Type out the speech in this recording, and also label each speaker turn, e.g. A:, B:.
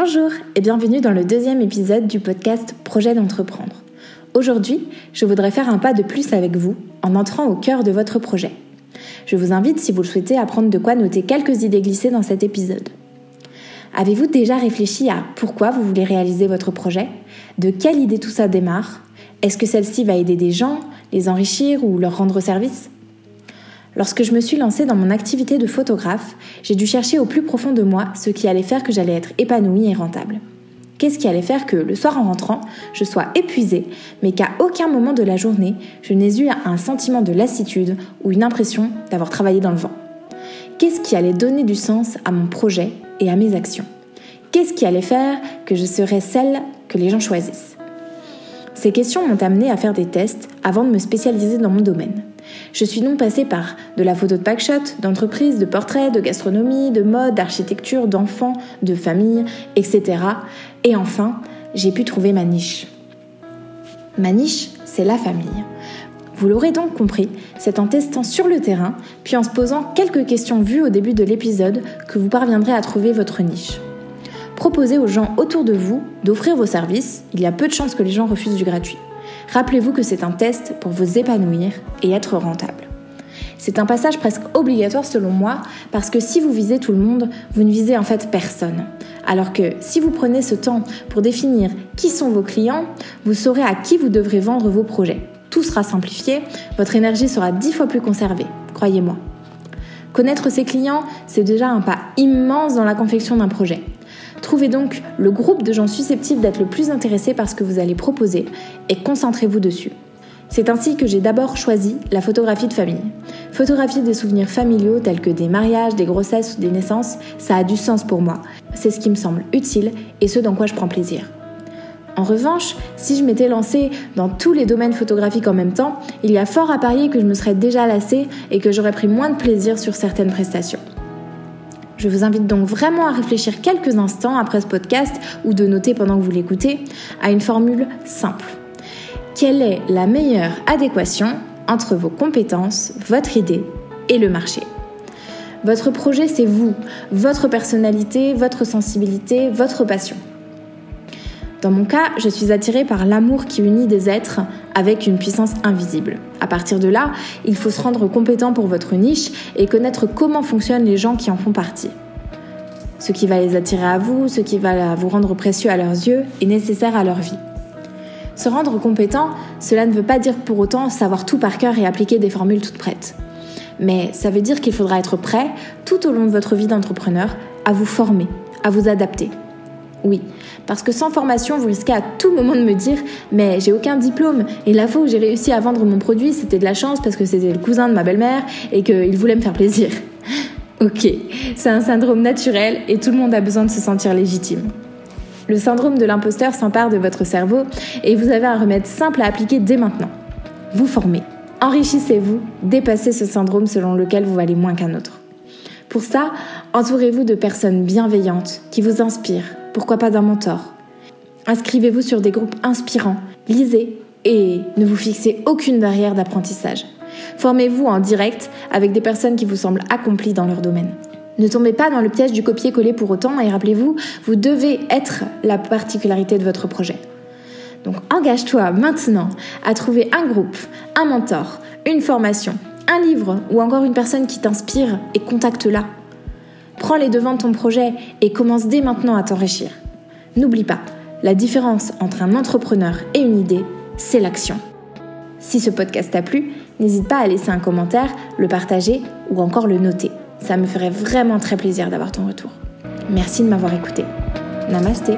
A: Bonjour et bienvenue dans le deuxième épisode du podcast Projet d'entreprendre. Aujourd'hui, je voudrais faire un pas de plus avec vous en entrant au cœur de votre projet. Je vous invite, si vous le souhaitez, à prendre de quoi noter quelques idées glissées dans cet épisode. Avez-vous déjà réfléchi à pourquoi vous voulez réaliser votre projet? De quelle idée tout ça démarre? Est-ce que celle-ci va aider des gens, les enrichir ou leur rendre service? Lorsque je me suis lancée dans mon activité de photographe, j'ai dû chercher au plus profond de moi ce qui allait faire que j'allais être épanouie et rentable. Qu'est-ce qui allait faire que, le soir en rentrant, je sois épuisée, mais qu'à aucun moment de la journée, je n'ai eu un sentiment de lassitude ou une impression d'avoir travaillé dans le vent? Qu'est-ce qui allait donner du sens à mon projet et à mes actions? Qu'est-ce qui allait faire que je serais celle que les gens choisissent? Ces questions m'ont amené à faire des tests avant de me spécialiser dans mon domaine. Je suis donc passée par de la photo de packshot, d'entreprise, de portraits, de gastronomie, de mode, d'architecture, d'enfants, de famille, etc. Et enfin, j'ai pu trouver ma niche. Ma niche, c'est la famille. Vous l'aurez donc compris, c'est en testant sur le terrain, puis en se posant quelques questions vues au début de l'épisode, que vous parviendrez à trouver votre niche. Proposez aux gens autour de vous d'offrir vos services, il y a peu de chances que les gens refusent du gratuit. Rappelez-vous que c'est un test pour vous épanouir et être rentable. C'est un passage presque obligatoire selon moi parce que si vous visez tout le monde, vous ne visez en fait personne. Alors que si vous prenez ce temps pour définir qui sont vos clients, vous saurez à qui vous devrez vendre vos projets. Tout sera simplifié, votre énergie sera dix fois plus conservée, croyez-moi. Connaître ses clients, c'est déjà un pas immense dans la confection d'un projet. Trouvez donc le groupe de gens susceptibles d'être le plus intéressés par ce que vous allez proposer et concentrez-vous dessus. C'est ainsi que j'ai d'abord choisi la photographie de famille. Photographier des souvenirs familiaux tels que des mariages, des grossesses ou des naissances, ça a du sens pour moi. C'est ce qui me semble utile et ce dans quoi je prends plaisir. En revanche, si je m'étais lancée dans tous les domaines photographiques en même temps, il y a fort à parier que je me serais déjà lassée et que j'aurais pris moins de plaisir sur certaines prestations. Je vous invite donc vraiment à réfléchir quelques instants après ce podcast ou de noter pendant que vous l'écoutez à une formule simple. Quelle est la meilleure adéquation entre vos compétences, votre idée et le marché? Votre projet, c'est vous, votre personnalité, votre sensibilité, votre passion. Dans mon cas, je suis attirée par l'amour qui unit des êtres avec une puissance invisible. À partir de là, il faut se rendre compétent pour votre niche et connaître comment fonctionnent les gens qui en font partie. Ce qui va les attirer à vous, ce qui va vous rendre précieux à leurs yeux et nécessaire à leur vie. Se rendre compétent, cela ne veut pas dire pour autant savoir tout par cœur et appliquer des formules toutes prêtes. Mais ça veut dire qu'il faudra être prêt, tout au long de votre vie d'entrepreneur, à vous former, à vous adapter. Oui, parce que sans formation, vous risquez à tout moment de me dire Mais j'ai aucun diplôme, et la fois où j'ai réussi à vendre mon produit, c'était de la chance parce que c'était le cousin de ma belle-mère et qu'il voulait me faire plaisir. ok, c'est un syndrome naturel et tout le monde a besoin de se sentir légitime. Le syndrome de l'imposteur s'empare de votre cerveau et vous avez un remède simple à appliquer dès maintenant. Vous formez. Enrichissez-vous, dépassez ce syndrome selon lequel vous valez moins qu'un autre. Pour ça, entourez-vous de personnes bienveillantes qui vous inspirent, pourquoi pas d'un mentor? Inscrivez-vous sur des groupes inspirants, lisez et ne vous fixez aucune barrière d'apprentissage. Formez-vous en direct avec des personnes qui vous semblent accomplies dans leur domaine. Ne tombez pas dans le piège du copier-coller pour autant et rappelez-vous, vous devez être la particularité de votre projet. Donc engage-toi maintenant à trouver un groupe, un mentor, une formation, un livre ou encore une personne qui t'inspire et contacte-la. Prends les devants de ton projet et commence dès maintenant à t'enrichir. N'oublie pas, la différence entre un entrepreneur et une idée, c'est l'action. Si ce podcast t'a plu, n'hésite pas à laisser un commentaire, le partager ou encore le noter. Ça me ferait vraiment très plaisir d'avoir ton retour. Merci de m'avoir écouté. Namasté